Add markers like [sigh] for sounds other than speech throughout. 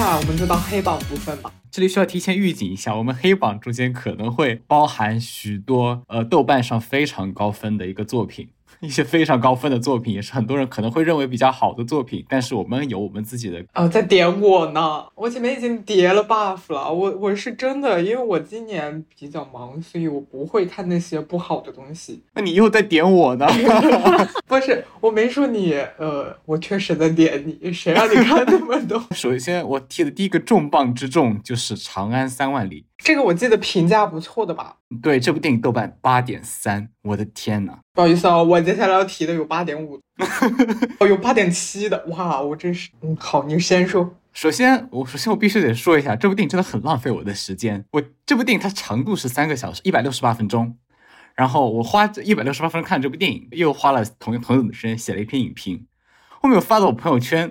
那我们就到黑榜部分吧。这里需要提前预警一下，我们黑榜中间可能会包含许多呃豆瓣上非常高分的一个作品。[laughs] 一些非常高分的作品，也是很多人可能会认为比较好的作品，但是我们有我们自己的哦，在点我呢，我前面已经叠了 buff 了，我我是真的，因为我今年比较忙，所以我不会看那些不好的东西。那你又在点我呢？[laughs] 不是，我没说你，呃，我确实在点你，谁让你看那么多？[laughs] 首先，我提的第一个重磅之重就是《长安三万里》。这个我记得评价不错的吧？对，这部电影豆瓣八点三，我的天呐！不好意思啊，我接下来要提的有八点五，[laughs] 哦，有八点七的，哇，我真是……嗯，好，你先说。首先，我首先我必须得说一下，这部电影真的很浪费我的时间。我这部电影它长度是三个小时，一百六十八分钟，然后我花一百六十八分钟看这部电影，又花了同同等的时间写了一篇影评，后面我发到我朋友圈，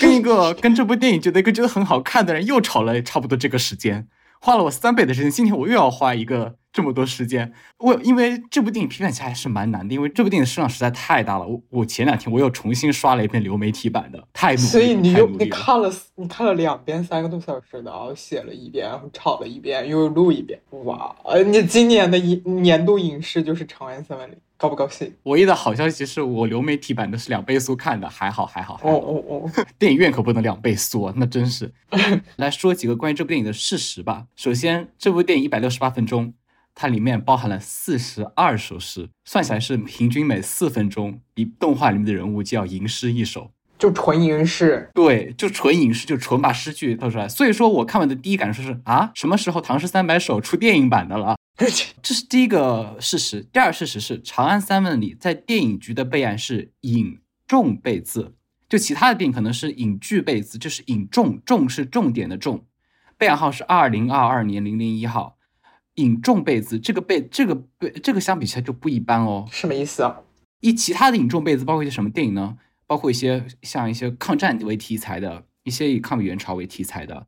跟一个跟这部电影觉得一个觉得很好看的人又吵了差不多这个时间。花了我三倍的时间，今天我又要花一个这么多时间。我因为这部电影批判起来还是蛮难的，因为这部电影的声量实在太大了。我我前两天我又重新刷了一遍流媒体版的，太努力所以你又你看了你看了两遍三个多小时的，然后写了一遍，然后炒了一遍，又录一遍。哇，呃，你今年的影年度影视就是《长安三万里》。高不高兴？唯一的好消息是我流媒体版的是两倍速看的，还好还好。哦哦哦，电影院可不能两倍速啊，那真是。[laughs] 来说几个关于这部电影的事实吧。首先，这部电影一百六十八分钟，它里面包含了四十二首诗，算起来是平均每四分钟，一动画里面的人物就要吟诗一首，就纯吟诗。对，就纯吟诗，就纯把诗句套出来。所以说我看完的第一感受是啊，什么时候《唐诗三百首》出电影版的了？这是第一个事实。第二事实是，《长安三万里》在电影局的备案是引重备字，就其他的电影可能是引句备字，就是引重，重是重点的重，备案号是二零二二年零零一号，引重被子，这个被这个被这个相比起来就不一般哦。什么意思啊？一其他的引重被子包括一些什么电影呢？包括一些像一些抗战为题材的，一些以抗美援朝为题材的。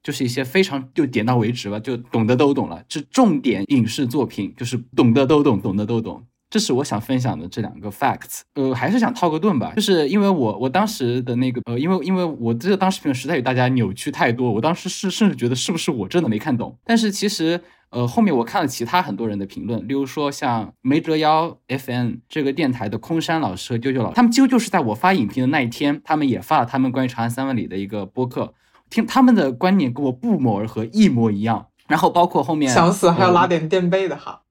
就是一些非常就点到为止吧，就懂得都懂了。这重点影视作品，就是懂得都懂，懂得都懂。这是我想分享的这两个 facts。呃，还是想套个盾吧，就是因为我我当时的那个呃，因为因为我这个当时评论实在与大家扭曲太多，我当时是甚至觉得是不是我真的没看懂。但是其实呃，后面我看了其他很多人的评论，例如说像梅折腰 FN 这个电台的空山老师和啾啾老师，他们几乎就是在我发影评的那一天，他们也发了他们关于《长安三万里》的一个播客。听他们的观点跟我不谋而合，一模一样。然后包括后面想死还要拉点垫背的哈，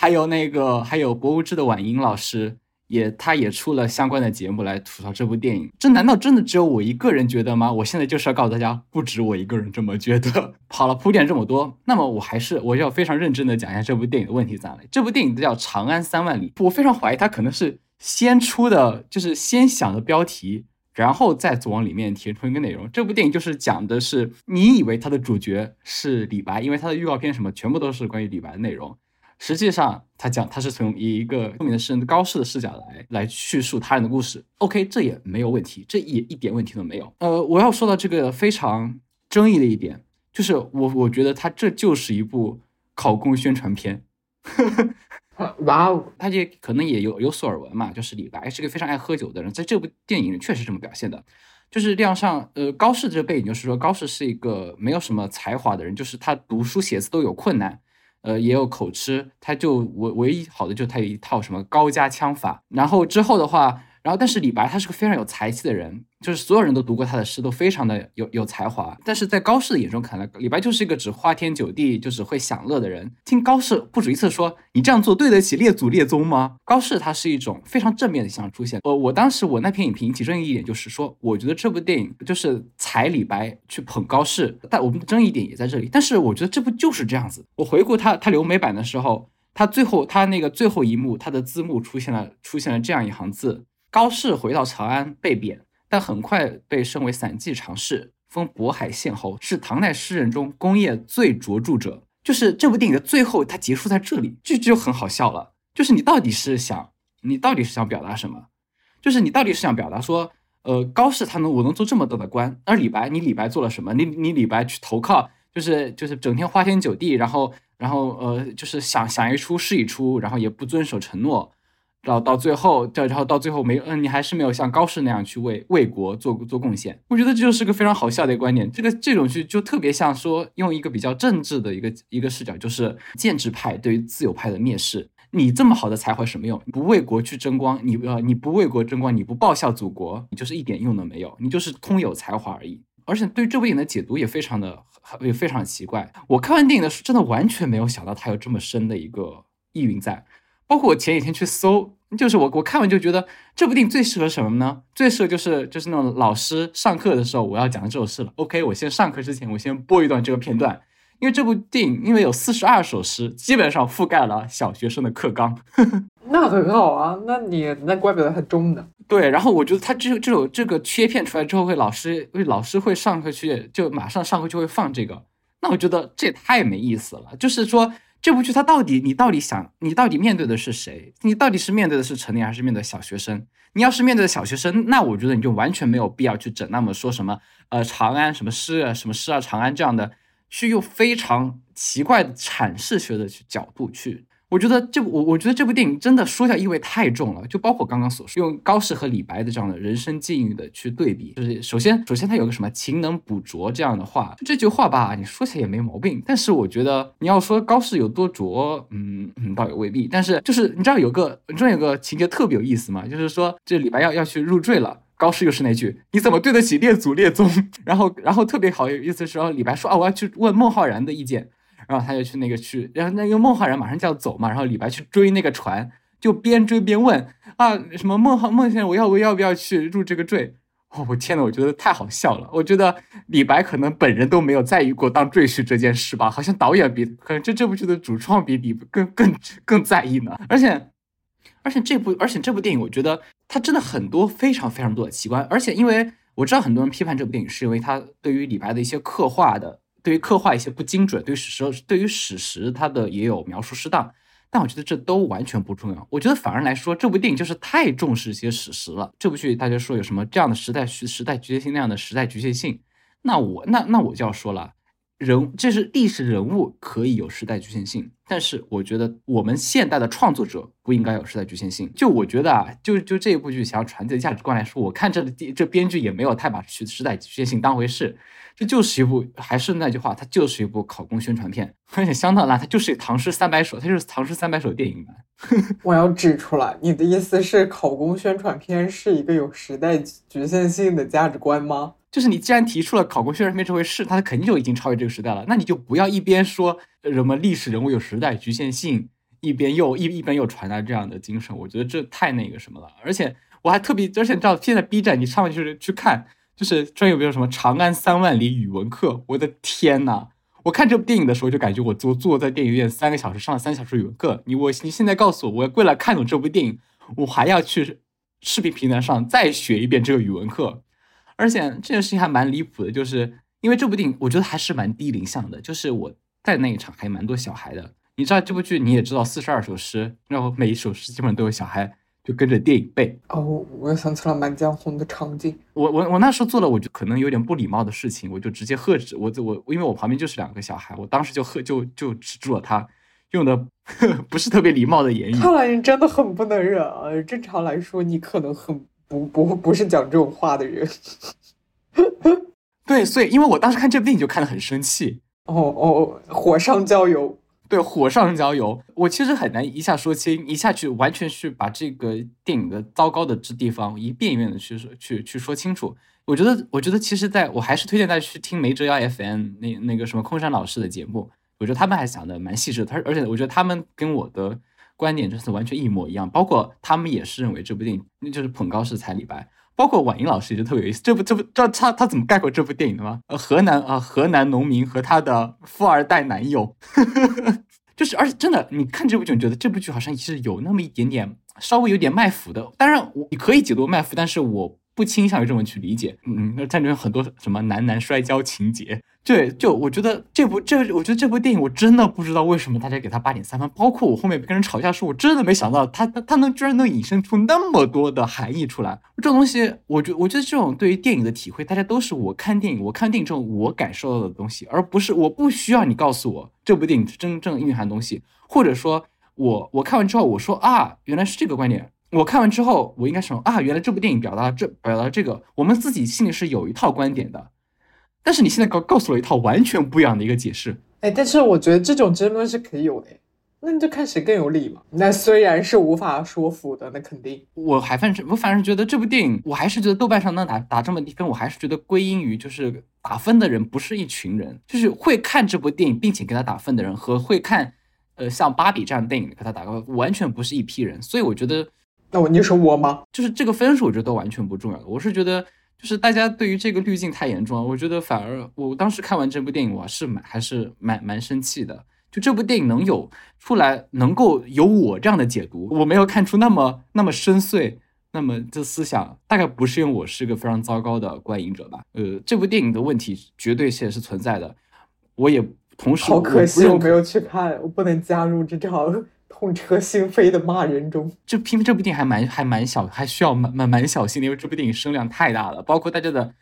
还有那个还有博物志的婉莹老师也他也出了相关的节目来吐槽这部电影。这难道真的只有我一个人觉得吗？我现在就是要告诉大家，不止我一个人这么觉得。[laughs] 好了，铺垫这么多，那么我还是我要非常认真的讲一下这部电影的问题在哪里。这部电影叫《长安三万里》，我非常怀疑它可能是先出的，就是先想的标题。然后再往里面填充一个内容。这部电影就是讲的是，你以为它的主角是李白，因为它的预告片什么全部都是关于李白的内容。实际上，他讲他是从以一个后面的诗人高适的视角来来叙述他人的故事。OK，这也没有问题，这也一点问题都没有。呃，我要说到这个非常争议的一点，就是我我觉得他这就是一部考公宣传片。[laughs] 哇哦，他也可能也有有所耳闻嘛，就是李白是个非常爱喝酒的人，在这部电影里确实这么表现的，就是亮上呃高适这个背景，就是说高适是一个没有什么才华的人，就是他读书写字都有困难，呃也有口吃，他就唯唯一好的就他有一套什么高加枪法，然后之后的话。然后，但是李白他是个非常有才气的人，就是所有人都读过他的诗，都非常的有有才华。但是在高适的眼中看来，李白就是一个只花天酒地，就只会享乐的人。听高适不止一次说，你这样做对得起列祖列宗吗？高适他是一种非常正面的形象出现。呃，我当时我那篇影评其中一点就是说，我觉得这部电影就是踩李白去捧高适，但我们的争议点也在这里。但是我觉得这部就是这样子。我回顾他他留美版的时候，他最后他那个最后一幕，他的字幕出现了出现了这样一行字。高适回到长安被贬，但很快被升为散骑常侍，封渤海县侯，是唐代诗人中功业最卓著者。就是这部电影的最后，它结束在这里，这就很好笑了。就是你到底是想，你到底是想表达什么？就是你到底是想表达说，呃，高适他能，我能做这么大的官，而李白，你李白做了什么？你你李白去投靠，就是就是整天花天酒地，然后然后呃，就是想想一出是一出，然后也不遵守承诺。然后到最后，然后到最后没，嗯，你还是没有像高适那样去为为国做做贡献。我觉得这就是个非常好笑的一个观点。这个这种剧就特别像说用一个比较政治的一个一个视角，就是建制派对于自由派的蔑视。你这么好的才华什么用？不为国去争光，你呃你不为国争光，你不报效祖国，你就是一点用都没有，你就是空有才华而已。而且对这部电影的解读也非常的也非常奇怪。我看完电影的时候，真的完全没有想到它有这么深的一个意蕴在。包括我前几天去搜。就是我，我看完就觉得这部电影最适合什么呢？最适合就是就是那种老师上课的时候我要讲的这首诗了。OK，我先上课之前我先播一段这个片段，因为这部电影因为有四十二首诗，基本上覆盖了小学生的课纲。[laughs] 那很好啊，那你那怪不得很中的。对，然后我觉得他这这首这个切片出来之后，会老师会老师会上课去就马上上课就会放这个，那我觉得这也太没意思了。就是说。这部剧它到底，你到底想，你到底面对的是谁？你到底是面对的是成年，还是面对小学生？你要是面对的小学生，那我觉得你就完全没有必要去整那么说什么，呃，长安什么诗啊，什么诗啊，长安这样的，去用非常奇怪的阐释学的角度去。我觉得这我我觉得这部电影真的说教意味太重了，就包括刚刚所说用高适和李白的这样的人生境遇的去对比，就是首先首先他有个什么勤能补拙这样的话，这句话吧，你说起来也没毛病，但是我觉得你要说高适有多拙，嗯嗯，倒也未必。但是就是你知道有个你知道有个情节特别有意思吗？就是说这李白要要去入赘了，高适又是那句你怎么对得起列祖列宗？[laughs] 然后然后特别好有意思的时候，李白说啊我要去问孟浩然的意见。然后他就去那个去，然后那个孟浩然马上就要走嘛，然后李白去追那个船，就边追边问啊，什么孟浩孟先生，我要我要不要去入这个赘？哦，我天呐，我觉得太好笑了。我觉得李白可能本人都没有在意过当赘婿这件事吧，好像导演比可能这这部剧的主创比李更更更在意呢。而且而且这部而且这部电影，我觉得它真的很多非常非常多的奇观，而且因为我知道很多人批判这部电影是因为它对于李白的一些刻画的。对于刻画一些不精准，对于史实，对于史实，它的也有描述适当，但我觉得这都完全不重要。我觉得反而来说，这部电影就是太重视一些史实了。这部剧大家说有什么这样的时代时时代局限性那样的时代局限性，那我那那我就要说了，人这是历史人物可以有时代局限性，但是我觉得我们现代的创作者不应该有时代局限性。就我觉得啊，就就这一部剧想要传递的价值观来说，我看这这编剧也没有太把时时代局限性当回事。这就是一部，还是那句话，它就是一部考公宣传片，而且相当烂。它就是《唐诗三百首》，它就是《唐诗三百首》电影版。[laughs] 我要指出来，你的意思是考公宣传片是一个有时代局限性的价值观吗？就是你既然提出了考公宣传片这回事，它肯定就已经超越这个时代了。那你就不要一边说什么历史人物有时代局限性，一边又一一边又传达这样的精神。我觉得这太那个什么了。而且我还特别，而且你知道，现在 B 站你上去去看。就是专有没有什么长安三万里语文课？我的天呐！我看这部电影的时候就感觉我坐坐在电影院三个小时上了三小时语文课。你我你现在告诉我，我要为了看懂这部电影，我还要去视频平台上再学一遍这个语文课。而且这件事情还蛮离谱的，就是因为这部电影我觉得还是蛮低龄向的，就是我在那一场还蛮多小孩的。你知道这部剧你也知道四十二首诗，然后每一首诗基本上都有小孩。就跟着电影背哦，我又想起了《满江红》的场景。我我我那时候做了，我就可能有点不礼貌的事情，我就直接喝止我我，因为我旁边就是两个小孩，我当时就喝就就止住了他用的 [laughs] 不是特别礼貌的言语。看来你真的很不能忍啊！正常来说，你可能很不不不是讲这种话的人。[laughs] 对，所以因为我当时看这部电影就看得很生气。哦哦，火上浇油。对，火上浇油，我其实很难一下说清，一下去完全去把这个电影的糟糕的这地方一遍一遍的去说去去说清楚。我觉得，我觉得其实在我还是推荐大家去听梅哲幺 FM 那那个什么空山老师的节目，我觉得他们还讲的蛮细致，他而且我觉得他们跟我的观点真是完全一模一样，包括他们也是认为这部电影那就是捧高适踩李白。包括婉莹老师也是特别有意思，这部这部知道他他怎么概括这部电影的吗？呃，河南啊，河南农民和他的富二代男友，[laughs] 就是而且真的，你看这部剧，你觉得这部剧好像是有那么一点点稍微有点卖腐的。当然，我你可以解读卖腐，但是我不倾向于这么去理解。嗯，那战争有很多什么男男摔跤情节。对，就我觉得这部这，我觉得这部电影我真的不知道为什么大家给他八点三分。包括我后面跟人吵架时，我真的没想到他他他能居然能引申出那么多的含义出来。这种东西，我觉我觉得这种对于电影的体会，大家都是我看电影，我看电影之后我感受到的东西，而不是我不需要你告诉我这部电影真正蕴含东西，或者说我我看完之后我说啊原来是这个观点，我看完之后，我应该说啊，原来这部电影表达这表达这个，我们自己心里是有一套观点的，但是你现在告告诉了一套完全不一样的一个解释。哎，但是我觉得这种争论是可以有的，那你就看谁更有理嘛。那虽然是无法说服的，那肯定。我还反正我反正觉得这部电影，我还是觉得豆瓣上能打打这么低分，我还是觉得归因于就是打分的人不是一群人，就是会看这部电影并且给他打分的人和会看，呃，像芭比这样的电影给他打个完全不是一批人。所以我觉得，那我你说我吗？就是这个分数，我觉得都完全不重要的。我是觉得。就是大家对于这个滤镜太严重了，我觉得反而我当时看完这部电影，我是蛮还是蛮蛮生气的。就这部电影能有出来，能够有我这样的解读，我没有看出那么那么深邃，那么这思想大概不是因为我是个非常糟糕的观影者吧？呃，这部电影的问题绝对是是存在的，我也同时好可惜我没有去看，我不能加入这条。痛彻心扉的骂人中，[laughs] 这偏偏这部电影还蛮还蛮小，还需要蛮蛮蛮小心的，因为这部电影声量太大了，包括大家的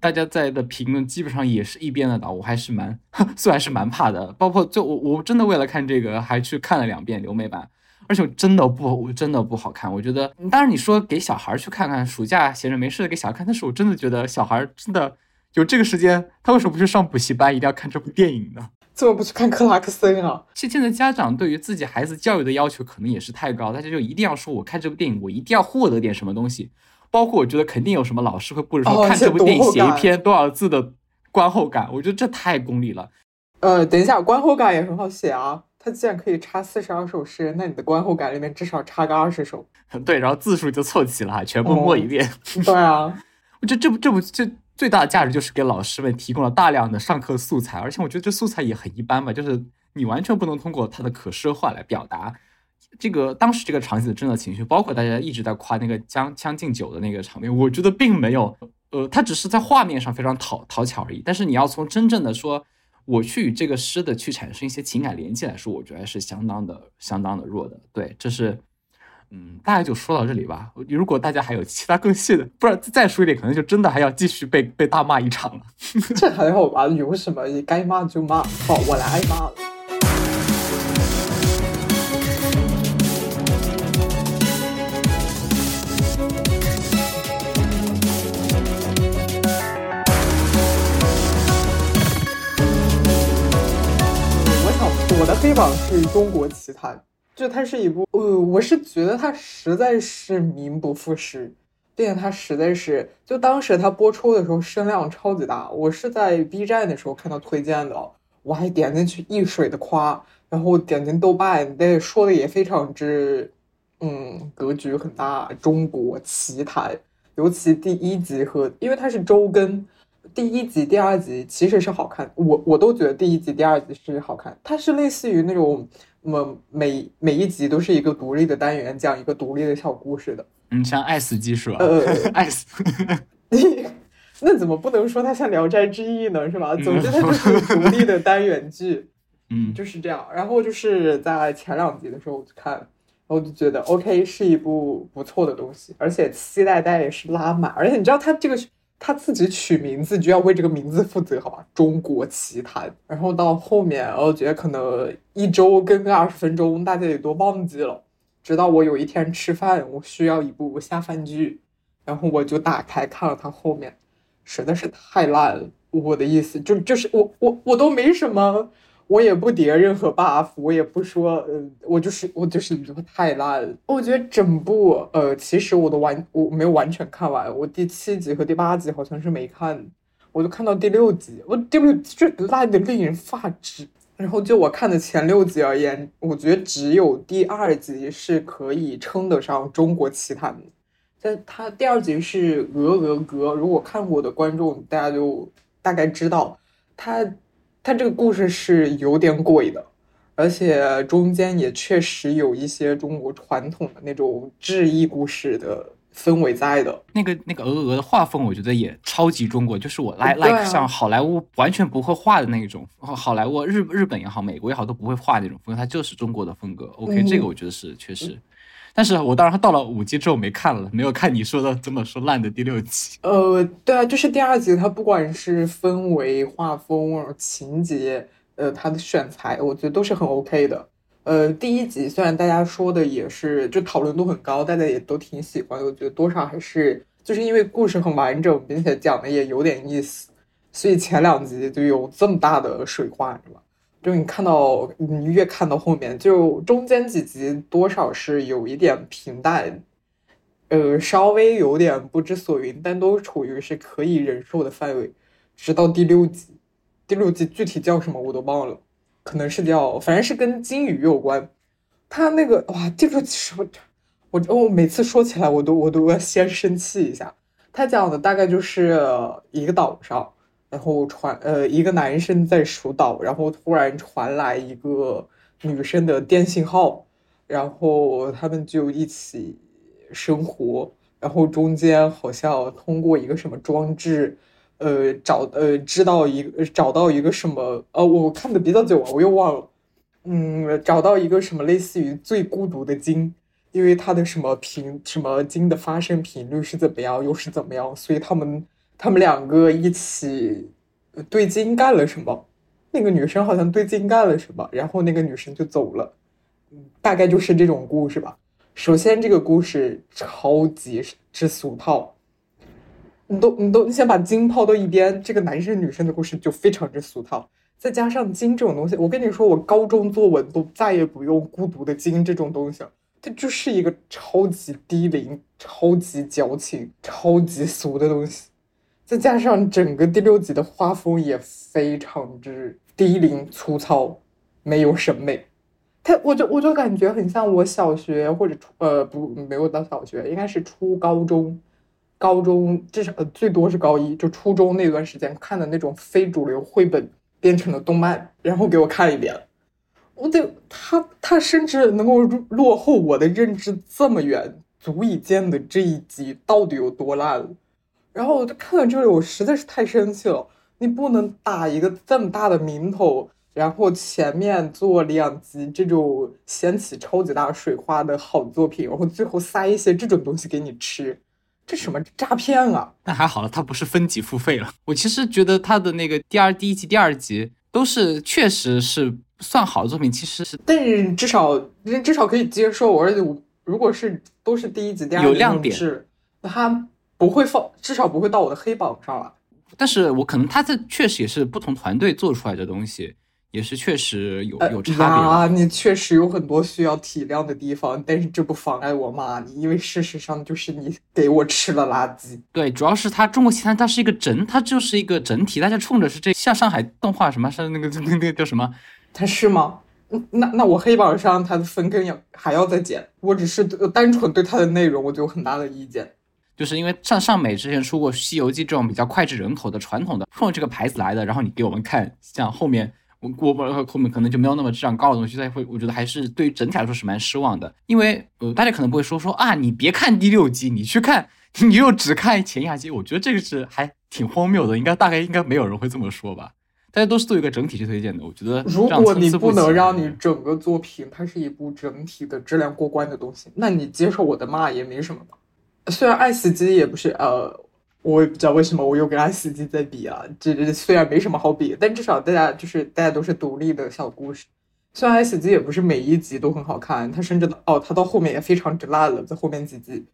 大家在的评论基本上也是一边的倒，我还是蛮 [laughs] 虽然是蛮怕的，包括就我我真的为了看这个还去看了两遍流媒版，而且真的不我真的不好看，我觉得当然你说给小孩去看看，暑假闲着没事给小孩看，但是我真的觉得小孩真的有这个时间，他为什么不去上补习班，一定要看这部电影呢？怎么不去看克拉克森啊？现现在家长对于自己孩子教育的要求可能也是太高，大家就一定要说，我看这部电影，我一定要获得点什么东西。包括我觉得肯定有什么老师会布置说，看这部电影写一篇多少字的观后感。我觉得这太功利了。呃，等一下，观后感也很好写啊。它既然可以插四十二首诗，那你的观后感里面至少插个二十首。[laughs] 对，然后字数就凑齐了，全部默一遍。[laughs] 对啊，我觉得这部这部这。最大的价值就是给老师们提供了大量的上课素材，而且我觉得这素材也很一般吧，就是你完全不能通过它的可视化来表达这个当时这个场景的真的情绪，包括大家一直在夸那个将将进酒的那个场面，我觉得并没有，呃，它只是在画面上非常讨讨巧而已。但是你要从真正的说我去与这个诗的去产生一些情感连接来说，我觉得是相当的相当的弱的。对，这是。嗯，大概就说到这里吧。如果大家还有其他更细的，不然再说一点，可能就真的还要继续被被大骂一场了。这还好吧？有什么你该骂就骂。好，我来挨骂了。我想我的黑榜是中国奇谭。就它是一部，呃，我是觉得它实在是名不副实，并且它实在是，就当时它播出的时候声量超级大，我是在 B 站的时候看到推荐的，我还点进去一水的夸，然后点进豆瓣，那说的也非常之，嗯，格局很大，中国奇谭，尤其第一集和，因为它是周更，第一集、第二集其实是好看，我我都觉得第一集、第二集是好看，它是类似于那种。那么每每一集都是一个独立的单元，讲一个独立的小故事的。嗯，像爱死机是吧？呃，[laughs] 爱死。[laughs] 那怎么不能说它像《聊斋志异》呢？是吧？总之它就是独立的单元剧。[laughs] 嗯，就是这样。然后就是在前两集的时候我就看，然后就觉得 OK 是一部不错的东西，而且期待带也是拉满。而且你知道它这个。他自己取名字就要为这个名字负责，好吧？中国奇谭。然后到后面，我觉得可能一周跟个二十分钟，大家也都忘记了。直到我有一天吃饭，我需要一部下饭剧，然后我就打开看了它后面，实在是太烂了。我的意思就就是我我我都没什么。我也不叠任何 buff，我也不说，呃，我就是我就是觉得太烂了。我觉得整部，呃，其实我都完，我没有完全看完，我第七集和第八集好像是没看，我就看到第六集，我第六集就烂的令人发指。然后就我看的前六集而言，我觉得只有第二集是可以称得上中国奇谭的，但它第二集是鹅鹅鹅，如果看过的观众大家就大概知道它。它这个故事是有点鬼的，而且中间也确实有一些中国传统的那种治愈故事的氛围在的。那个那个鹅鹅的画风，我觉得也超级中国，就是我来来像好莱坞完全不会画的那种，好莱坞日日本也好，美国也好都不会画那种风格，它就是中国的风格。OK，这个我觉得是确实。但是我当然到了五集之后没看了，没有看你说的这么说烂的第六集。呃，对啊，就是第二集，它不管是氛围、画风、情节，呃，它的选材，我觉得都是很 OK 的。呃，第一集虽然大家说的也是就讨论度很高，大家也都挺喜欢，我觉得多少还是就是因为故事很完整，并且讲的也有点意思，所以前两集就有这么大的水花，是吧？就你看到你越看到后面，就中间几集多少是有一点平淡，呃，稍微有点不知所云，但都处于是可以忍受的范围，直到第六集，第六集具体叫什么我都忘了。可能是叫，反正是跟金鱼有关。他那个哇，这个什么，我我每次说起来，我都我都要先生气一下。他讲的大概就是一个岛上，然后传呃一个男生在数岛，然后突然传来一个女生的电信号，然后他们就一起生活，然后中间好像通过一个什么装置。呃，找呃，知道一个找到一个什么？呃，我看的比较久啊，我又忘了。嗯，找到一个什么类似于最孤独的鲸，因为它的什么频什么鲸的发生频率是怎么样，又是怎么样，所以他们他们两个一起对金干了什么？那个女生好像对金干了什么，然后那个女生就走了。大概就是这种故事吧。首先，这个故事超级之俗套。你都你都你先把金抛到一边，这个男生女生的故事就非常之俗套。再加上金这种东西，我跟你说，我高中作文都再也不用孤独的金这种东西了，它就是一个超级低龄、超级矫情、超级俗的东西。再加上整个第六集的画风也非常之低龄、粗糙，没有审美。他我就我就感觉很像我小学或者初呃不没有到小学，应该是初高中。高中至少呃最多是高一，就初中那段时间看的那种非主流绘本编成的动漫，然后给我看一遍，我得他他甚至能够落后我的认知这么远，足以见得这一集到底有多烂了。然后我就看到这里，我实在是太生气了。你不能打一个这么大的名头，然后前面做两集这种掀起超级大水花的好作品，然后最后塞一些这种东西给你吃。这什么诈骗啊？那还好了，它不是分级付费了。我其实觉得它的那个第二、第一集、第二集都是确实是算好的作品，其实是，但是至少至少可以接受。而且如果是都是第一集、第二集有亮点，那它不会放，至少不会到我的黑榜上来。但是我可能他这确实也是不同团队做出来的东西。也是确实有有差别啊！你确实有很多需要体谅的地方，但是这不妨碍我骂你，因为事实上就是你给我吃了垃圾。对，主要是它《中国奇谭》它是一个整，它就是一个整体，大家冲着是这像上海动画什么，是那个那个叫什么？它是吗？那那我黑榜上它的分更要还要再减。我只是单纯对它的内容我就有很大的意见，就是因为像上美之前出过《西游记》这种比较脍炙人口的传统的，冲着这个牌子来的，然后你给我们看像后面。我我不后面可能就没有那么质量高的东西，再会我觉得还是对于整体来说是蛮失望的，因为呃大家可能不会说说啊你别看第六集，你去看你又只看前一集，我觉得这个是还挺荒谬的，应该大概应该没有人会这么说吧，大家都是做一个整体去推荐的，我觉得如果你不能让你整个作品它是一部整体的质量过关的东西，那你接受我的骂也没什么吧，虽然爱死机也不是呃。我也不知道为什么我又跟爱死机在比啊，这这虽然没什么好比，但至少大家就是大家都是独立的小故事。虽然爱死机也不是每一集都很好看，它甚至哦，它到后面也非常之烂了，在后面几集，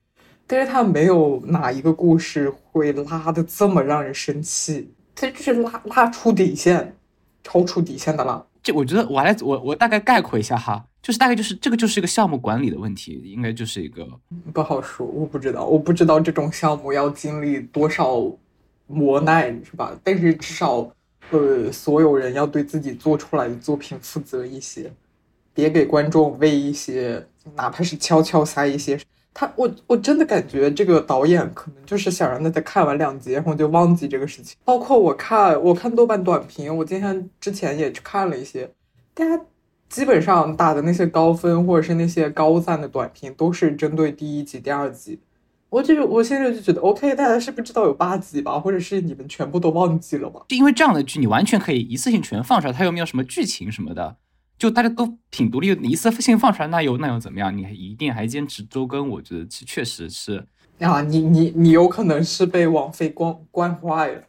但是它没有哪一个故事会拉的这么让人生气，它就是拉拉出底线，超出底线的拉。这我觉得我来我我大概概括一下哈。就是大概就是这个就是一个项目管理的问题，应该就是一个不好说，我不知道，我不知道这种项目要经历多少磨难，是吧？但是至少，呃，所有人要对自己做出来的作品负责一些，别给观众喂一些，哪怕是悄悄塞一些。他，我我真的感觉这个导演可能就是想让大家看完两集，然后就忘记这个事情。包括我看我看豆瓣短评，我今天之前也去看了一些，大家。基本上打的那些高分或者是那些高赞的短评，都是针对第一集、第二集。我就我现在就觉得，OK，大家是不是知道有八集吧？或者是你们全部都忘记了吧？就因为这样的剧，你完全可以一次性全放出来，它又没有什么剧情什么的，就大家都挺独立的，一次性放出来，那又那又怎么样？你一定还坚持周更？我觉得这确实是啊，你你你有可能是被网飞惯惯坏了。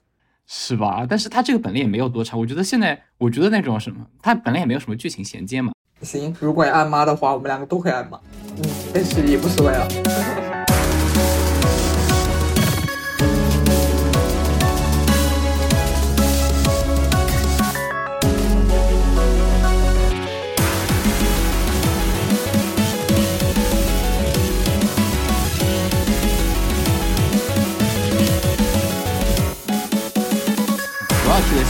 是吧？但是他这个本来也没有多长，我觉得现在，我觉得那种什么，他本来也没有什么剧情衔接嘛。行，如果要按妈的话，我们两个都会按妈。嗯，但是也无所谓了。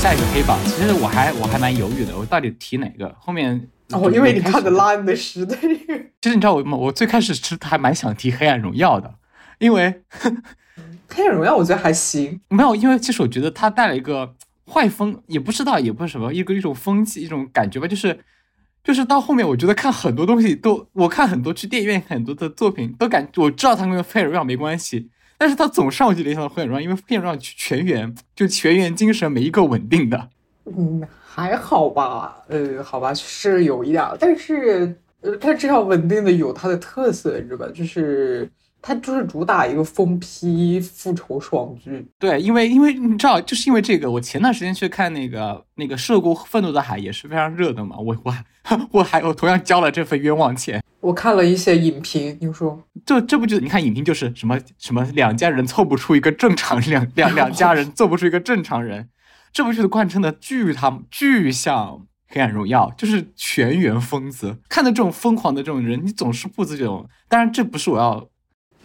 下一个黑榜，其实我还我还蛮犹豫的，我到底提哪个？后面哦，因为你看的《拉恩的时代》，其实你知道我吗？我最开始是还蛮想提《黑暗荣耀》的，因为 [laughs]《黑暗荣耀》我觉得还行。没有，因为其实我觉得它带了一个坏风，也不知道，也不是什么一个一种风气，一种感觉吧。就是就是到后面，我觉得看很多东西都，我看很多去电影院很多的作品，都感我知道它跟《黑暗荣耀》没关系。但是他总上级联想到黑眼妆，因为黑眼妆全员就全员精神没一个稳定的。嗯，还好吧，呃，好吧，是有一点，但是呃，他至少稳定的有他的特色，你知道吧？就是他就是主打一个疯批复仇爽剧。对，因为因为你知道，就是因为这个，我前段时间去看那个那个《涉过愤怒的海》也是非常热的嘛，我我还 [laughs] 我还我同样交了这份冤枉钱。我看了一些影评，你说这这部剧你看影评就是什么什么两家人凑不出一个正常两两两家人凑不出一个正常人，这部剧的贯彻的巨他巨像《黑暗荣耀》，就是全员疯子。看到这种疯狂的这种人，你总是不自觉。当然这不是我要，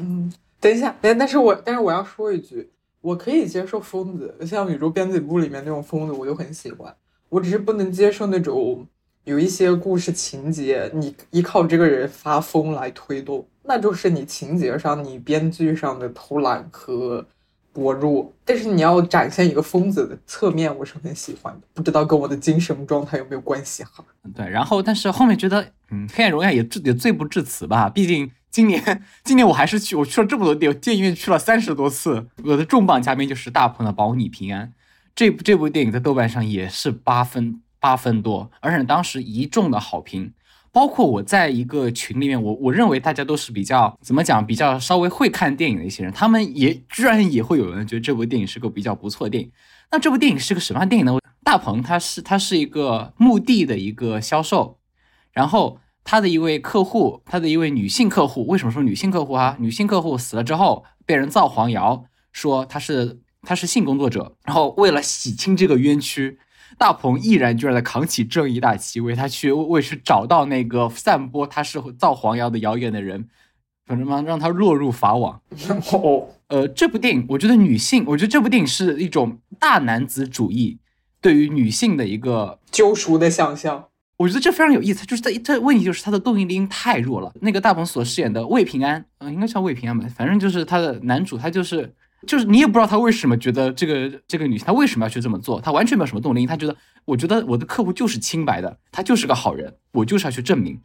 嗯，等一下，但但是我但是我要说一句，我可以接受疯子，像《宇宙编辑部》里面那种疯子，我就很喜欢。我只是不能接受那种。有一些故事情节，你依靠这个人发疯来推动，那就是你情节上、你编剧上的偷懒和薄弱。但是你要展现一个疯子的侧面，我是很喜欢的。不知道跟我的精神状态有没有关系哈？对，然后但是后面觉得，嗯，黑暗荣耀也也罪不至此吧？毕竟今年 [laughs] 今年我还是去，我去了这么多电电影院去了三十多次。我的重磅嘉宾就是大鹏的《保你平安》，这部这部电影在豆瓣上也是八分。八分多，而且当时一众的好评，包括我在一个群里面，我我认为大家都是比较怎么讲，比较稍微会看电影的一些人，他们也居然也会有人觉得这部电影是个比较不错的电影。那这部电影是个什么样电影呢？大鹏他是他是一个墓地的一个销售，然后他的一位客户，他的一位女性客户，为什么说女性客户啊？女性客户死了之后被人造黄谣，说他是他是性工作者，然后为了洗清这个冤屈。大鹏毅然决然的扛起正义大旗，为他去为去找到那个散播他是造黄谣的谣言的人，反正嘛让他落入法网。哦，呃，这部电影我觉得女性，我觉得这部电影是一种大男子主义对于女性的一个救赎的想象。我觉得这非常有意思，就是这这问题就是他的动力因太弱了。那个大鹏所饰演的魏平安，嗯，应该叫魏平安吧，反正就是他的男主，他就是。就是你也不知道他为什么觉得这个这个女性，她为什么要去这么做？她完全没有什么动力，她觉得我觉得我的客户就是清白的，他就是个好人，我就是要去证明，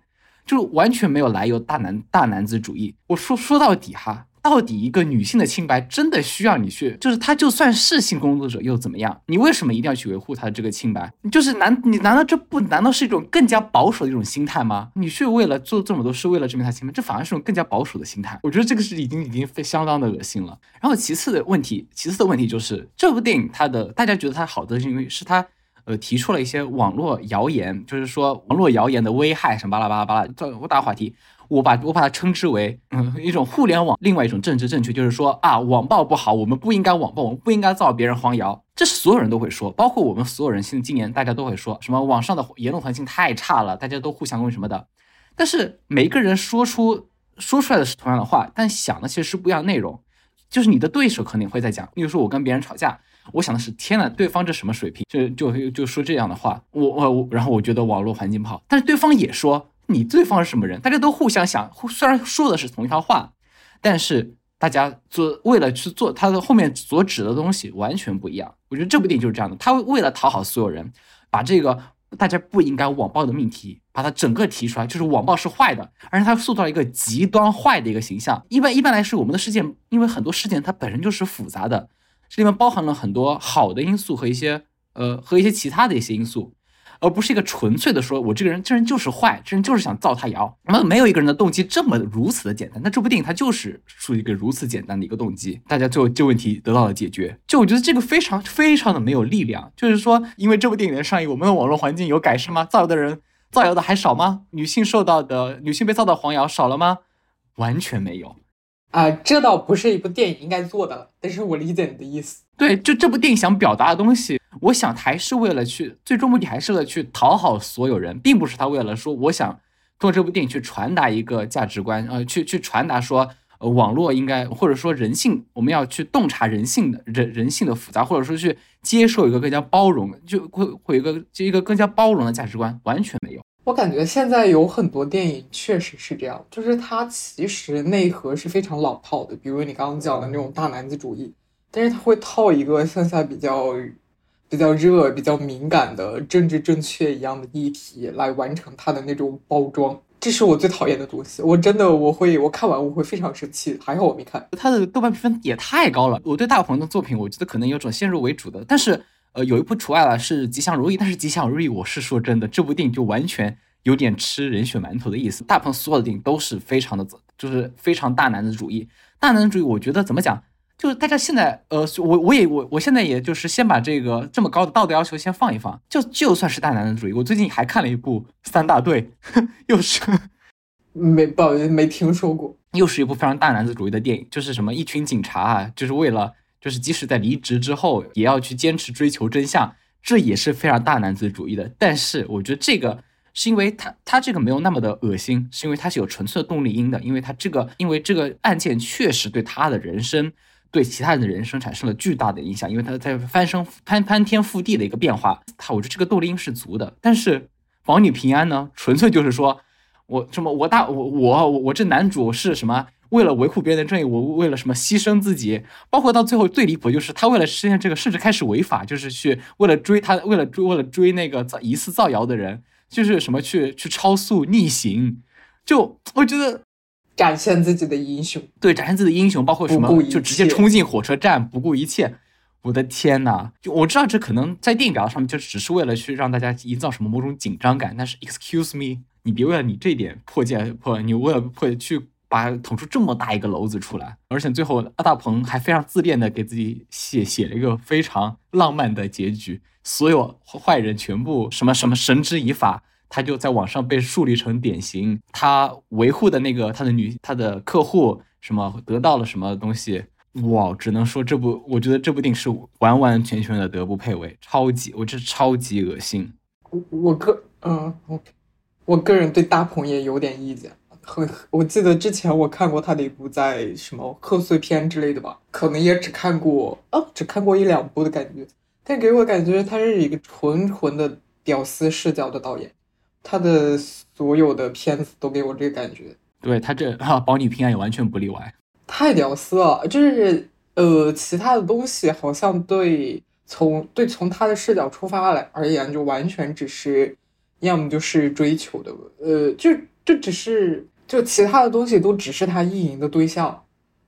就完全没有来由大男大男子主义。我说说到底哈。到底一个女性的清白真的需要你去？就是她就算是性工作者又怎么样？你为什么一定要去维护她的这个清白？就是难，你难道这不难道是一种更加保守的一种心态吗？你去为了做这么多，是为了证明她清白，这反而是种更加保守的心态。我觉得这个是已经已经非相当的恶心了。然后其次的问题，其次的问题就是这部电影它的大家觉得它好的是因为是它呃提出了一些网络谣言，就是说网络谣言的危害什么巴拉巴拉巴拉，这我打话题。我把我把它称之为，嗯，一种互联网另外一种政治正确，就是说啊，网暴不好，我们不应该网暴，我们不应该造别人黄谣，这是所有人都会说，包括我们所有人，现在今年大家都会说什么网上的言论环境太差了，大家都互相攻什么的。但是每一个人说出说出来的是同样的话，但想的其实是不一样的内容。就是你的对手可能会在讲，例如说我跟别人吵架，我想的是天呐，对方这什么水平，就就就说这样的话，我我我，然后我觉得网络环境不好，但是对方也说。你对方是什么人？大家都互相想，虽然说的是同一套话，但是大家做为了去做他的后面所指的东西完全不一样。我觉得这部电影就是这样的，他为了讨好所有人，把这个大家不应该网暴的命题，把它整个提出来，就是网暴是坏的，而且他塑造了一个极端坏的一个形象。一般一般来说，我们的事件，因为很多事件它本身就是复杂的，这里面包含了很多好的因素和一些呃和一些其他的一些因素。而不是一个纯粹的说，我这个人这人就是坏，这人就是想造他谣。那么没有一个人的动机这么如此的简单。那这部电影它就是属于一个如此简单的一个动机，大家最后这问题得到了解决。就我觉得这个非常非常的没有力量。就是说，因为这部电影的上映，我们的网络环境有改善吗？造谣的人。造谣的还少吗？女性受到的女性被造的黄谣少了吗？完全没有。啊，这倒不是一部电影应该做的，但是我理解你的意思。对，就这部电影想表达的东西，我想还是为了去，最终目的还是为了去讨好所有人，并不是他为了说，我想通过这部电影去传达一个价值观，呃，去去传达说，呃，网络应该或者说人性，我们要去洞察人性的人人性的复杂，或者说去接受一个更加包容，就会会有一个就一个更加包容的价值观，完全没有。我感觉现在有很多电影确实是这样，就是它其实内核是非常老套的，比如你刚刚讲的那种大男子主义，但是它会套一个现在比较比较热、比较敏感的政治正确一样的议题来完成它的那种包装，这是我最讨厌的东西。我真的我会我看完我会非常生气，还好我没看。他的豆瓣评分也太高了，我对大鹏的作品，我觉得可能有种先入为主的，但是。呃，有一部除外了，是《吉祥如意》，但是《吉祥如意》，我是说真的，这部电影就完全有点吃人血馒头的意思。大鹏所有的电影都是非常的，就是非常大男子主义。大男子主义，我觉得怎么讲，就是大家现在，呃，我我也我我现在也就是先把这个这么高的道德要求先放一放。就就算是大男子主义，我最近还看了一部《三大队》，[laughs] 又是没不好意思没听说过，又是一部非常大男子主义的电影，就是什么一群警察啊，就是为了。就是即使在离职之后，也要去坚持追求真相，这也是非常大男子主义的。但是我觉得这个是因为他他这个没有那么的恶心，是因为他是有纯粹的动力因的，因为他这个因为这个案件确实对他的人生，对其他人的人生产生了巨大的影响，因为他在翻身翻翻天覆地的一个变化，他我觉得这个动力是足的。但是保你平安呢，纯粹就是说我什么我大我我我这男主是什么？为了维护别人的正义，我为了什么牺牲自己？包括到最后最离谱，就是他为了实现这个，甚至开始违法，就是去为了追他，为了追为了追那个造疑似造谣的人，就是什么去去超速逆行。就我觉得展现自己的英雄，对，展现自己的英雄，包括什么就直接冲进火车站，不顾一切。我的天呐！就我知道这可能在电影表达上面就只是为了去让大家营造什么某种紧张感，但是 excuse me，你别为了你这点破戒破，你为了破去。把捅出这么大一个篓子出来，而且最后阿大鹏还非常自恋的给自己写写了一个非常浪漫的结局，所有坏人全部什么什么绳之以法，他就在网上被树立成典型，他维护的那个他的女他的客户什么得到了什么东西，哇，只能说这部我觉得这部电影是完完全全的德不配位，超级我这超级恶心，我我个嗯我我个人对大鹏也有点意见。很，我记得之前我看过他的一部在什么贺岁片之类的吧，可能也只看过啊，只看过一两部的感觉，但给我感觉他是一个纯纯的屌丝视角的导演，他的所有的片子都给我这个感觉。对他这啊，保你平安也完全不例外，太屌丝了，就是呃，其他的东西好像对从对从他的视角出发来而言，就完全只是要么就是追求的，呃，就就只是。就其他的东西都只是他意淫的对象，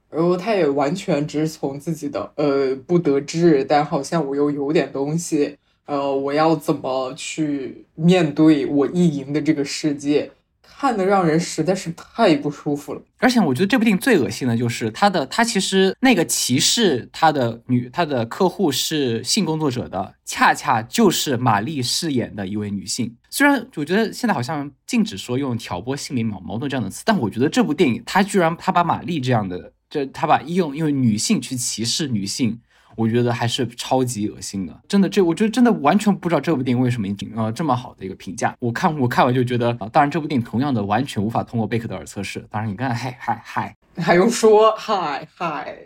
然后他也完全只是从自己的呃不得志，但好像我又有点东西，呃，我要怎么去面对我意淫的这个世界？看的让人实在是太不舒服了，而且我觉得这部电影最恶心的就是他的，他其实那个歧视他的女，他的客户是性工作者的，恰恰就是玛丽饰演的一位女性。虽然我觉得现在好像禁止说用挑拨性别矛矛盾这样的词，但我觉得这部电影他居然他把玛丽这样的，这他把用用女性去歧视女性。我觉得还是超级恶心的，真的，这我觉得真的完全不知道这部电影为什么呃这么好的一个评价。我看我看完就觉得啊，当然这部电影同样的完全无法通过贝克德尔测试。当然你看，嗨嗨嗨，还用说嗨嗨？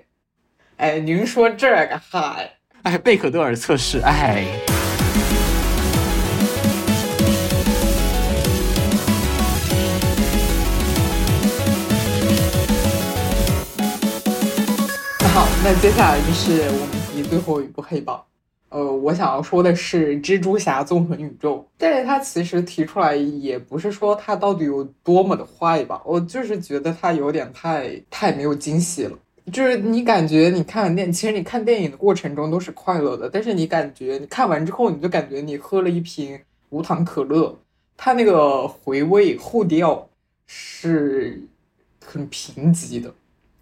哎，您说这个嗨？哎，贝克德尔测试，哎。好，那接下来就是我们。你最后一部黑榜，呃，我想要说的是《蜘蛛侠：纵横宇宙》，但是它其实提出来也不是说它到底有多么的坏吧，我就是觉得它有点太太没有惊喜了。就是你感觉你看完电，其实你看电影的过程中都是快乐的，但是你感觉你看完之后，你就感觉你喝了一瓶无糖可乐，它那个回味后调是很贫瘠的，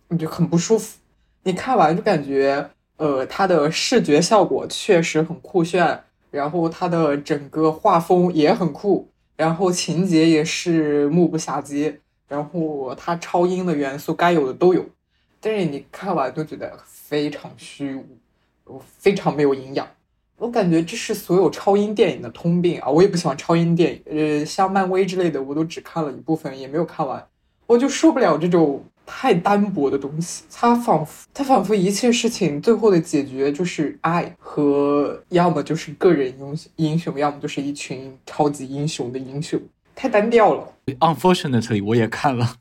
你就很不舒服。你看完就感觉。呃，它的视觉效果确实很酷炫，然后它的整个画风也很酷，然后情节也是目不暇接，然后它超英的元素该有的都有，但是你看完都觉得非常虚无，非常没有营养。我感觉这是所有超英电影的通病啊！我也不喜欢超英电影，呃，像漫威之类的，我都只看了一部分，也没有看完，我就受不了这种太单薄的东西。他仿佛，他仿佛一切事情最后的解决就是爱和，要么就是个人英雄英雄，要么就是一群超级英雄的英雄，太单调了。Unfortunately，我也看了。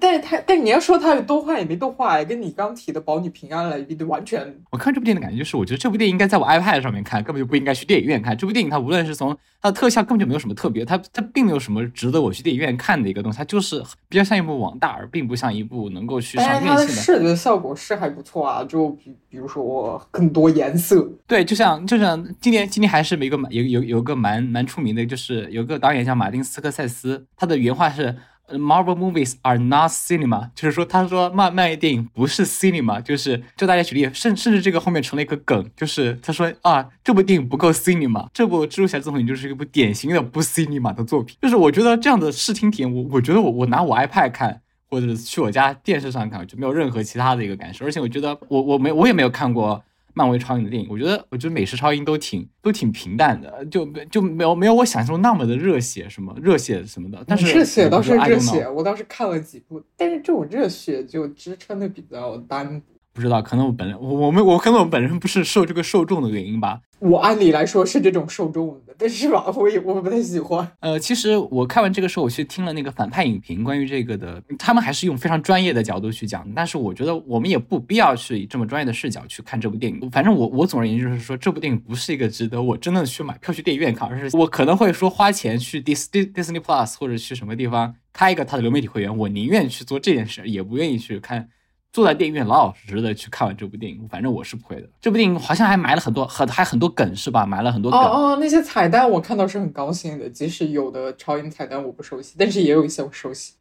但是他，但你要说他有多坏也没多坏，跟你刚提的保你平安来比，完全。我看这部电影的感觉就是，我觉得这部电影应该在我 iPad 上面看，根本就不应该去电影院看。这部电影它无论是从它的特效，根本就没有什么特别，它它并没有什么值得我去电影院看的一个东西，它就是比较像一部网大，而并不像一部能够去上院线的。视觉效果是还不错啊，就比比如说更多颜色。对，就像就像今年今年还是一个蛮有有有个蛮蛮出名的，就是有个导演叫马丁斯科塞斯，他的原话是。Marvel movies are not cinema，就是说，他说漫漫威电影不是 cinema，就是就大家举例，甚甚至这个后面成了一个梗，就是他说啊，这部电影不够 cinema，这部蜘蛛侠自从影就是一部典型的不 cinema 的作品。就是我觉得这样的视听体验，我我觉得我我拿我 iPad 看，或者去我家电视上看，就没有任何其他的一个感受。而且我觉得我我没我也没有看过。漫威超英的电影，我觉得，我觉得美式超英都挺都挺平淡的，就就没有没有我想象中那么的热血，什么热血什么的。但是热血倒是热血，我倒是看了几部，但是这种热血就支撑的比较单薄。不知道，可能我本人我我们我可能我本人不是受这个受众的原因吧。我按理来说是这种受众的，但是吧，我也我不太喜欢。[laughs] 呃，其实我看完这个时候，我去听了那个反派影评，关于这个的，他们还是用非常专业的角度去讲。但是我觉得我们也不必要去以这么专业的视角去看这部电影。反正我我总而言之就是说，这部电影不是一个值得我真的去买票去电影院看，而是我可能会说花钱去 Disney Disney Plus 或者去什么地方开一个他的流媒体会员，我宁愿去做这件事，也不愿意去看。坐在电影院老老实实的去看完这部电影，反正我是不会的。这部电影好像还埋了很多，很还很多梗是吧？埋了很多梗。哦哦，那些彩蛋我看到是很高兴的，即使有的超英彩蛋我不熟悉，但是也有一些我熟悉。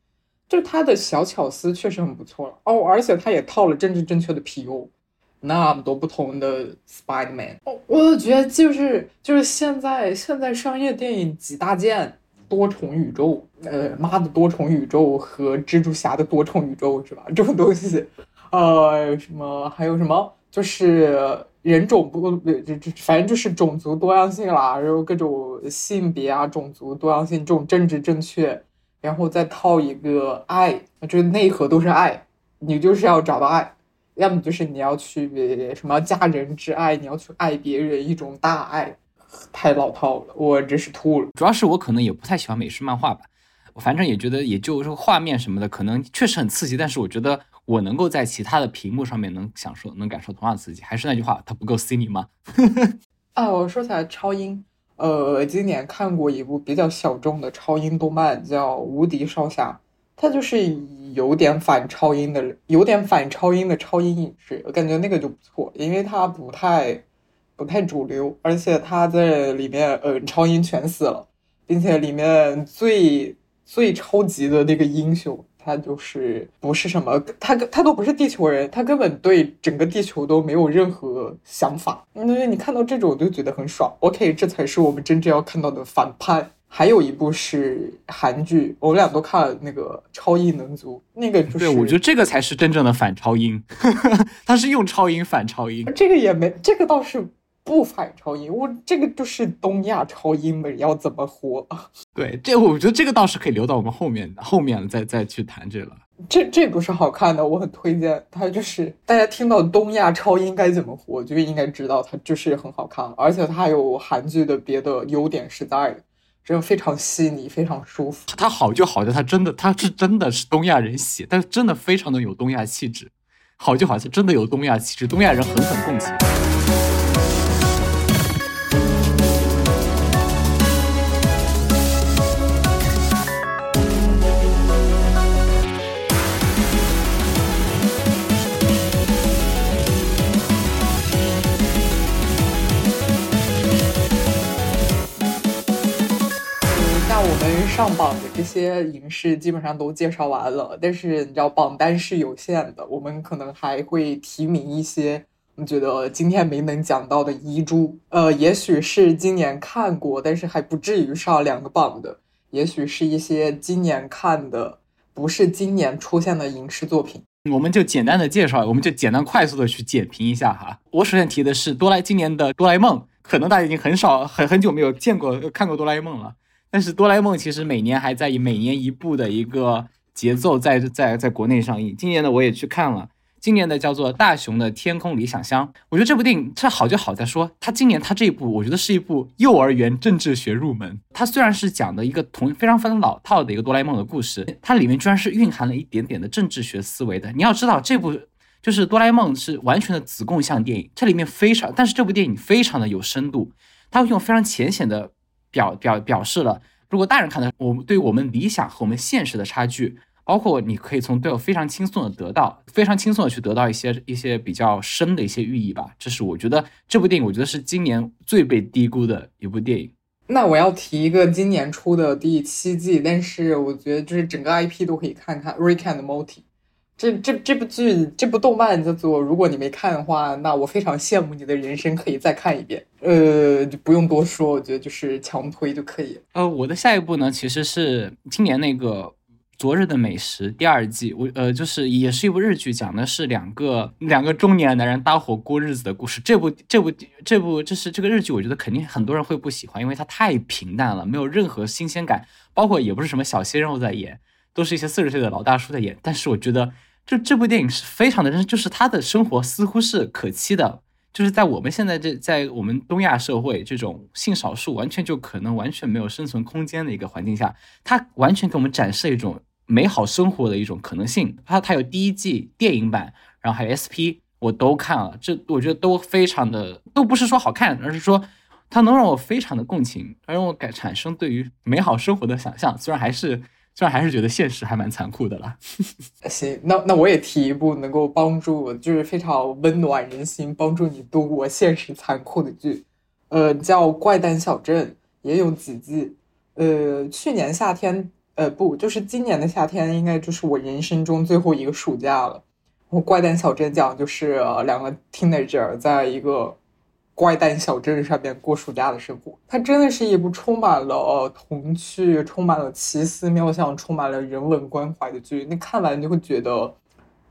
就它的小巧思确实很不错了哦，而且它也套了政治正确的 PU，，那么多不同的 Spiderman。哦，我觉得就是就是现在现在商业电影几大件。多重宇宙，呃，妈的多重宇宙和蜘蛛侠的多重宇宙是吧？这种东西，呃，什么还有什么，就是人种不，这这反正就是种族多样性啦，然后各种性别啊，种族多样性，这种政治正确，然后再套一个爱，就是内核都是爱，你就是要找到爱，要么就是你要去什么家人之爱，你要去爱别人，一种大爱。太老套了，我真是吐了。主要是我可能也不太喜欢美式漫画吧，我反正也觉得也就是画面什么的，可能确实很刺激。但是我觉得我能够在其他的屏幕上面能享受、能感受同样的刺激。还是那句话，它不够 cinema 吗？[laughs] 啊，我说起来超英，呃，今年看过一部比较小众的超英动漫，叫《无敌少侠》，它就是有点反超英的，有点反超英的超英影视，我感觉那个就不错，因为它不太。不太主流，而且他在里面，呃，超英全死了，并且里面最最超级的那个英雄，他就是不是什么，他他都不是地球人，他根本对整个地球都没有任何想法。因为你看到这种，我就觉得很爽。OK，这才是我们真正要看到的反派。还有一部是韩剧，我们俩都看了那个《超异能族》，那个就是对，我觉得这个才是真正的反超英，[laughs] 他是用超英反超英，这个也没，这个倒是。不反超英，我这个就是东亚超英们要怎么活？[laughs] 对，这我觉得这个倒是可以留到我们后面后面再再去谈这了。这这不是好看的，我很推荐。它就是大家听到东亚超英该怎么活，就应该知道它就是很好看，而且它有韩剧的别的优点是在的，真的非常细腻，非常舒服。它好就好在它真的它是真的是东亚人写，但是真的非常的有东亚气质。好就好像真的有东亚气质，东亚人狠狠共情。上榜的这些影视基本上都介绍完了，但是你知道榜单是有限的，我们可能还会提名一些我们觉得今天没能讲到的遗珠。呃，也许是今年看过，但是还不至于上两个榜的，也许是一些今年看的，不是今年出现的影视作品。我们就简单的介绍，我们就简单快速的去简评一下哈。我首先提的是多来今年的哆啦 A 梦，可能大家已经很少很很久没有见过看过哆啦 A 梦了。但是哆啦 A 梦其实每年还在以每年一部的一个节奏在在在国内上映。今年呢，我也去看了。今年的叫做《大雄的天空理想乡》，我觉得这部电影它好就好在说，它今年它这一部，我觉得是一部幼儿园政治学入门。它虽然是讲的一个同非常非常老套的一个哆啦 A 梦的故事，它里面居然是蕴含了一点点的政治学思维的。你要知道，这部就是哆啦 A 梦是完全的子贡像电影，这里面非常，但是这部电影非常的有深度，它会用非常浅显的表表表示了，如果大人看的，我们对我们理想和我们现实的差距。包括你可以从队友非常轻松的得到，非常轻松的去得到一些一些比较深的一些寓意吧。这是我觉得这部电影，我觉得是今年最被低估的一部电影。那我要提一个今年出的第七季，但是我觉得就是整个 IP 都可以看看《Rick and Morty》。这这这部剧这部动漫叫做，如果你没看的话，那我非常羡慕你的人生可以再看一遍。呃，就不用多说，我觉得就是强推就可以。呃，我的下一部呢，其实是今年那个。昨日的美食第二季，我呃就是也是一部日剧，讲的是两个两个中年男人搭伙过日子的故事。这部这部这部就是这个日剧，我觉得肯定很多人会不喜欢，因为它太平淡了，没有任何新鲜感，包括也不是什么小鲜肉在演，都是一些四十岁的老大叔在演。但是我觉得就这部电影是非常的真，就是他的生活似乎是可期的，就是在我们现在这在我们东亚社会这种性少数完全就可能完全没有生存空间的一个环境下，他完全给我们展示了一种。美好生活的一种可能性，它它有第一季电影版，然后还有 SP，我都看了，这我觉得都非常的，都不是说好看，而是说它能让我非常的共情，而让我感产生对于美好生活的想象。虽然还是虽然还是觉得现实还蛮残酷的啦。行，那那我也提一部能够帮助，就是非常温暖人心，帮助你度过现实残酷的剧，呃，叫《怪诞小镇》，也有几季，呃，去年夏天。呃，不，就是今年的夏天，应该就是我人生中最后一个暑假了。我怪诞小镇讲就是两个 teenager 在一个怪诞小镇上面过暑假的生活。它真的是一部充满了童趣、充满了奇思妙想、充满了人文关怀的剧。你看完就会觉得。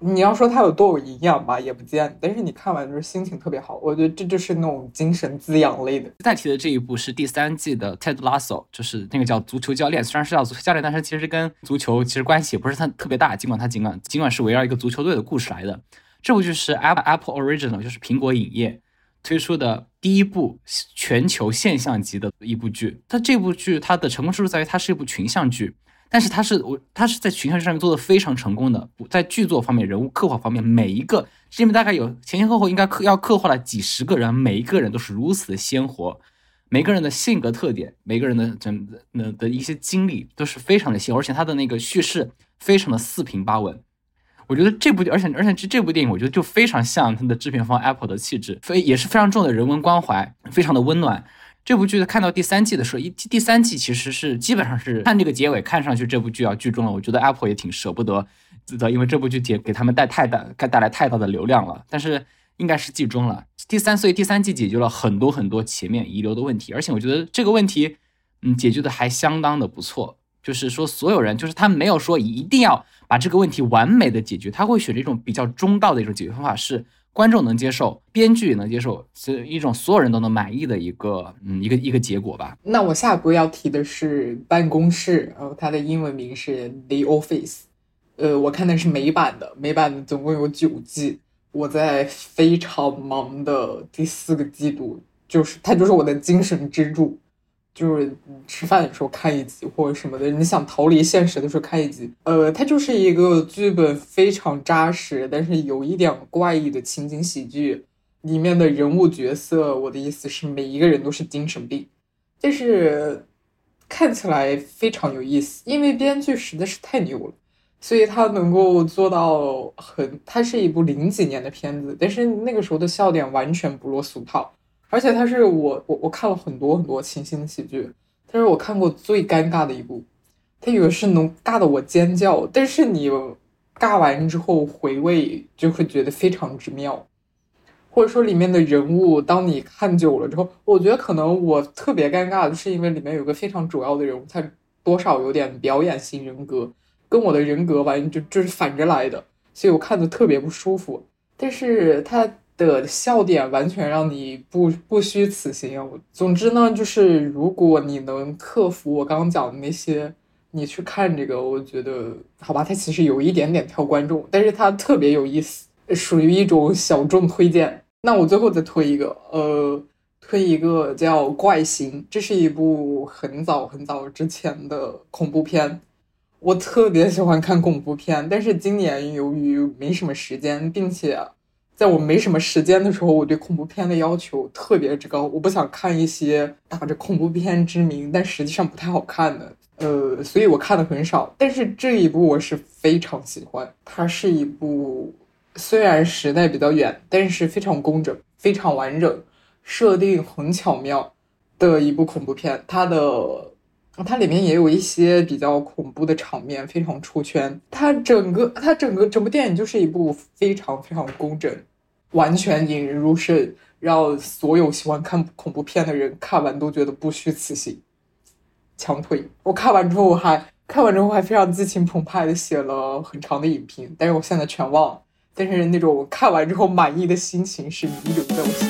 你要说它有多有营养吧，也不见。但是你看完就是心情特别好，我觉得这就是那种精神滋养类的。再提的这一部是第三季的 Ted Lasso，就是那个叫足球教练。虽然是叫足球教练，但是其实跟足球其实关系也不是他特别大。尽管它尽管尽管是围绕一个足球队的故事来的，这部剧是 Apple Apple Original，就是苹果影业推出的第一部全球现象级的一部剧。它这部剧它的成功之处在于它是一部群像剧。但是它是我，它是在群像剧上面做的非常成功的，在剧作方面、人物刻画方面，每一个这里面大概有前前后后应该刻要刻画了几十个人，每一个人都是如此的鲜活，每个人的性格特点，每个人的整的的一些经历都是非常的鲜活，而且他的那个叙事非常的四平八稳。我觉得这部，而且而且这这部电影，我觉得就非常像它的制片方 Apple 的气质，非也是非常重的人文关怀，非常的温暖。这部剧看到第三季的时候，一第三季其实是基本上是看这个结尾，看上去这部剧要剧终了。我觉得 Apple 也挺舍不得的，因为这部剧给给他们带太大带带来太大的流量了。但是应该是剧终了，第三所以第三季解决了很多很多前面遗留的问题，而且我觉得这个问题，嗯，解决的还相当的不错。就是说所有人，就是他没有说一定要把这个问题完美的解决，他会选择一种比较中道的一种解决方法是。观众能接受，编剧也能接受，是一种所有人都能满意的一个，嗯，一个一个结果吧。那我下一步要提的是办公室，然后它的英文名是 The Office，呃，我看的是美版的，美版的总共有九季，我在非常忙的第四个季度，就是它就是我的精神支柱。就是吃饭的时候看一集或者什么的，你想逃离现实的时候看一集。呃，它就是一个剧本非常扎实，但是有一点怪异的情景喜剧。里面的人物角色，我的意思是每一个人都是精神病，但是看起来非常有意思，因为编剧实在是太牛了，所以他能够做到很。它是一部零几年的片子，但是那个时候的笑点完全不落俗套。而且它是我我我看了很多很多情景喜剧，它是我看过最尴尬的一部，它以为是能尬的我尖叫，但是你尬完之后回味就会觉得非常之妙，或者说里面的人物，当你看久了之后，我觉得可能我特别尴尬的是因为里面有个非常主要的人物，他多少有点表演型人格，跟我的人格完全就就是反着来的，所以我看的特别不舒服。但是他的笑点完全让你不不虚此行。总之呢，就是如果你能克服我刚刚讲的那些，你去看这个，我觉得好吧，它其实有一点点挑观众，但是它特别有意思，属于一种小众推荐。那我最后再推一个，呃。推一个叫《怪形》，这是一部很早很早之前的恐怖片。我特别喜欢看恐怖片，但是今年由于没什么时间，并且在我没什么时间的时候，我对恐怖片的要求特别之高。我不想看一些打着恐怖片之名，但实际上不太好看的，呃，所以我看的很少。但是这一部我是非常喜欢，它是一部虽然时代比较远，但是非常工整、非常完整。设定很巧妙的一部恐怖片，它的它里面也有一些比较恐怖的场面，非常出圈。它整个它整个整部电影就是一部非常非常工整，完全引人入胜，让所有喜欢看恐怖片的人看完都觉得不虚此行。强推！我看完之后还看完之后还非常激情澎湃的写了很长的影评，但是我现在全忘了。但是那种看完之后满意的心情是遗留在我心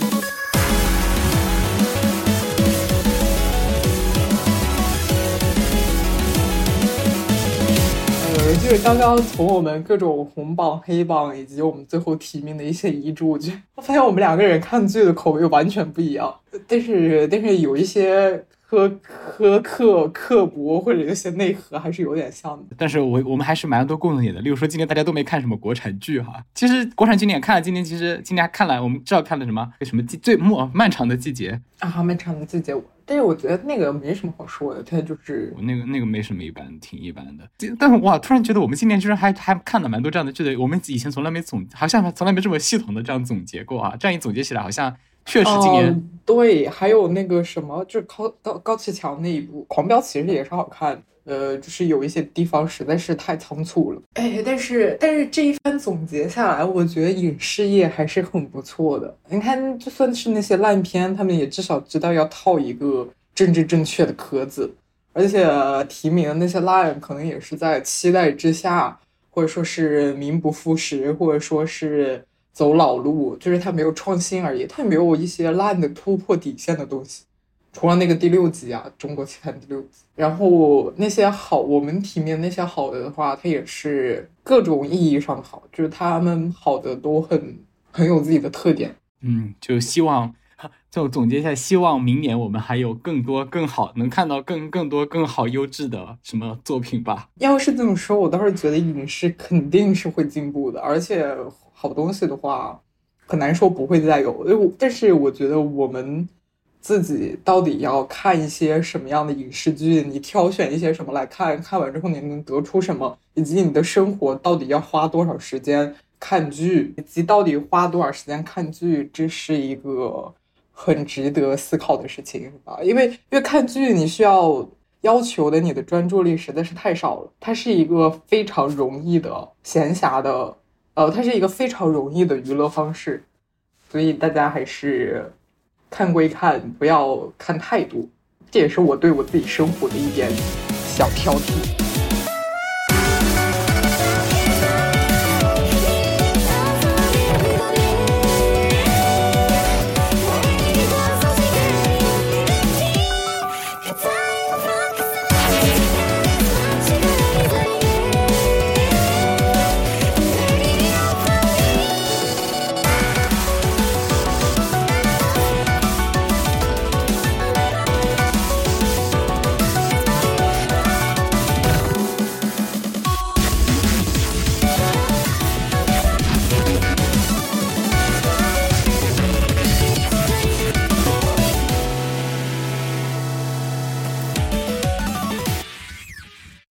就是刚刚从我们各种红榜、黑榜，以及我们最后提名的一些遗嘱，我觉我发现我们两个人看剧的口味完全不一样。但是，但是有一些苛苛刻、刻薄或者有些内核还是有点像的。但是我我们还是蛮多共同点的。例如说，今年大家都没看什么国产剧哈。其实国产经典看了，今年其实今年还看了，我们知道看了什么？什么季最末漫长的季节啊，漫长的季节。但是我觉得那个没什么好说的，它就是我那个那个没什么一般，挺一般的。但是哇，突然觉得我们今年居然还还看了蛮多这样的剧的，我们以前从来没总，好像从来没这么系统的这样总结过啊。这样一总结起来，好像确实今年对。还有那个什么，就是高高高启强那一部《狂飙》，其实也是好看。呃，就是有一些地方实在是太仓促了，哎，但是但是这一番总结下来，我觉得影视业还是很不错的。你看，就算是那些烂片，他们也至少知道要套一个政治正确的壳子，而且提名的那些烂，可能也是在期待之下，或者说是名不副实，或者说是走老路，就是他没有创新而已，他没有一些烂的突破底线的东西。除了那个第六集啊，《中国奇谭》第六集，然后那些好，我们体面那些好的的话，它也是各种意义上的好，就是他们好的都很很有自己的特点。嗯，就希望就总结一下，希望明年我们还有更多更好，能看到更更多更好优质的什么作品吧。要是这么说，我倒是觉得影视肯定是会进步的，而且好东西的话，很难说不会再有。但是我觉得我们。自己到底要看一些什么样的影视剧？你挑选一些什么来看？看完之后你能得出什么？以及你的生活到底要花多少时间看剧？以及到底花多少时间看剧？这是一个很值得思考的事情，吧？因为因为看剧你需要要求的你的专注力实在是太少了。它是一个非常容易的闲暇的，呃，它是一个非常容易的娱乐方式，所以大家还是。看归看，不要看太多，这也是我对我自己生活的一点小挑剔。